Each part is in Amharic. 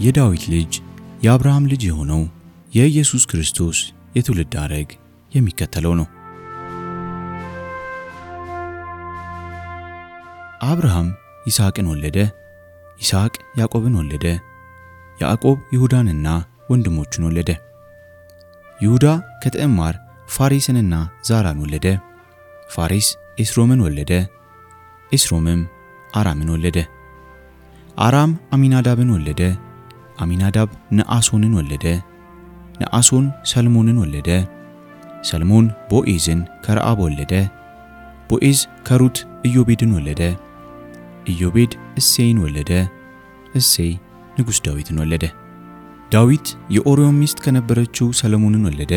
የዳዊት ልጅ የአብርሃም ልጅ የሆነው የኢየሱስ ክርስቶስ የትውልድ ሐረግ የሚከተለው ነው። አብርሃም ይስሐቅን ወለደ። ይስሐቅ ያዕቆብን ወለደ። ያዕቆብ ይሁዳንና ወንድሞቹን ወለደ። ይሁዳ ከትዕማር ፋሬስንና ዛራን ወለደ። ፋሬስ ኤስሮምን ወለደ። ኤስሮምም አራምን ወለደ። አራም አሚናዳብን ወለደ። አሚናዳብ ነአሶንን ወለደ። ነአሶን ሰልሞንን ወለደ። ሰልሞን ቦኤዝን ከረአብ ወለደ። ቦኤዝ ከሩት ኢዮቤድን ወለደ። ኢዮቤድ እሴይን ወለደ። እሴይ ንጉሥ ዳዊትን ወለደ። ዳዊት የኦርዮን ሚስት ከነበረችው ሰለሞንን ወለደ።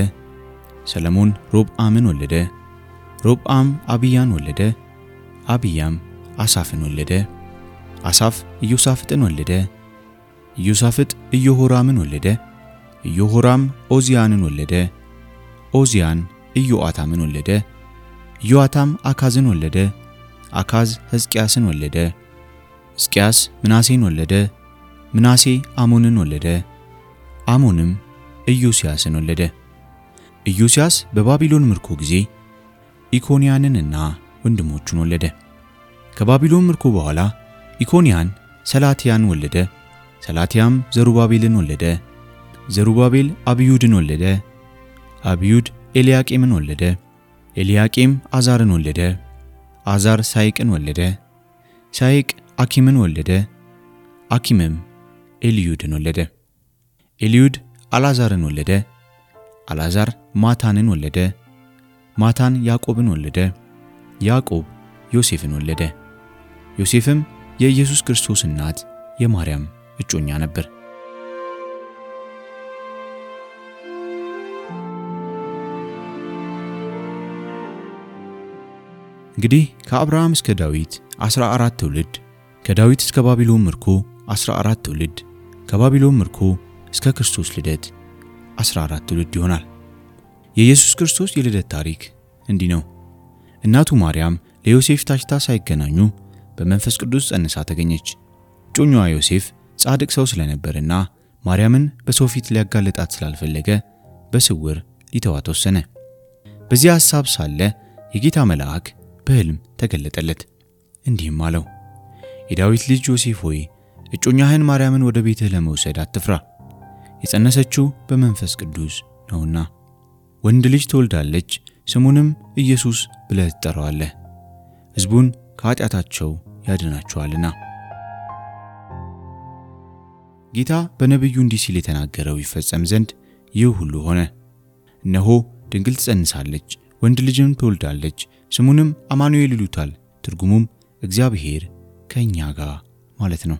ሰለሞን ሮብዓምን ወለደ። ሮብዓም አብያን ወለደ። አብያም አሳፍን ወለደ። አሳፍ ኢዮሳፍጥን ወለደ። ኢዮሳፍጥ ኢዮሆራምን ወለደ። ኢዮሆራም ኦዚያንን ወለደ። ኦዚያን ኢዮአታምን ወለደ። ኢዮአታም አካዝን ወለደ። አካዝ ሕዝቅያስን ወለደ። ሕዝቅያስ ምናሴን ወለደ። ምናሴ አሞንን ወለደ። አሞንም ኢዮስያስን ወለደ። ኢዮስያስ በባቢሎን ምርኮ ጊዜ ኢኮንያንንና ወንድሞቹን ወለደ። ከባቢሎን ምርኮ በኋላ ኢኮንያን ሰላትያን ወለደ። ሰላትያም ዘሩባቤልን ወለደ። ዘሩባቤል አብዩድን ወለደ። አብዩድ ኤልያቄምን ወለደ። ኤልያቄም አዛርን ወለደ። አዛር ሳይቅን ወለደ። ሳይቅ አኪምን ወለደ። አኪምም ኤልዩድን ወለደ። ኤልዩድ አልዓዛርን ወለደ። አልዓዛር ማታንን ወለደ። ማታን ያዕቆብን ወለደ። ያዕቆብ ዮሴፍን ወለደ። ዮሴፍም የኢየሱስ ክርስቶስ እናት የማርያም እጮኛ ነበር። እንግዲህ ከአብርሃም እስከ ዳዊት 14 ትውልድ፣ ከዳዊት እስከ ባቢሎን ምርኮ 14 ትውልድ፣ ከባቢሎን ምርኮ እስከ ክርስቶስ ልደት 14 ትውልድ ይሆናል። የኢየሱስ ክርስቶስ የልደት ታሪክ እንዲህ ነው። እናቱ ማርያም ለዮሴፍ ታጭታ ሳይገናኙ በመንፈስ ቅዱስ ጸንሳ ተገኘች። እጮኛዋ ዮሴፍ ጻድቅ ሰው ስለነበርና ማርያምን በሰው ፊት ሊያጋልጣት ስላልፈለገ በስውር ሊተዋት ወሰነ። በዚህ ሐሳብ ሳለ የጌታ መልአክ በሕልም ተገለጠለት፣ እንዲህም አለው፣ የዳዊት ልጅ ዮሴፍ ሆይ እጮኛህን ማርያምን ወደ ቤትህ ለመውሰድ አትፍራ፣ የጸነሰችው በመንፈስ ቅዱስ ነውና ወንድ ልጅ ትወልዳለች፣ ስሙንም ኢየሱስ ብለህ ትጠራዋለህ፣ ሕዝቡን ከኃጢአታቸው ያድናቸዋልና። ጌታ በነቢዩ እንዲህ ሲል የተናገረው ይፈጸም ዘንድ ይህ ሁሉ ሆነ። እነሆ ድንግል ትጸንሳለች፣ ወንድ ልጅም ትወልዳለች፣ ስሙንም አማኑኤል ይሉታል። ትርጉሙም እግዚአብሔር ከእኛ ጋር ማለት ነው።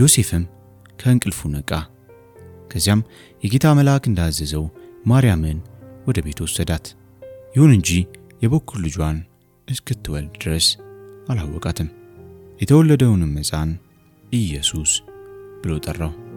ዮሴፍም ከእንቅልፉ ነቃ። ከዚያም የጌታ መልአክ እንዳዘዘው ማርያምን ወደ ቤት ወሰዳት። ይሁን እንጂ የበኩር ልጇን እስክትወልድ ድረስ አላወቃትም። የተወለደውንም ሕፃን ኢየሱስ Plutarro.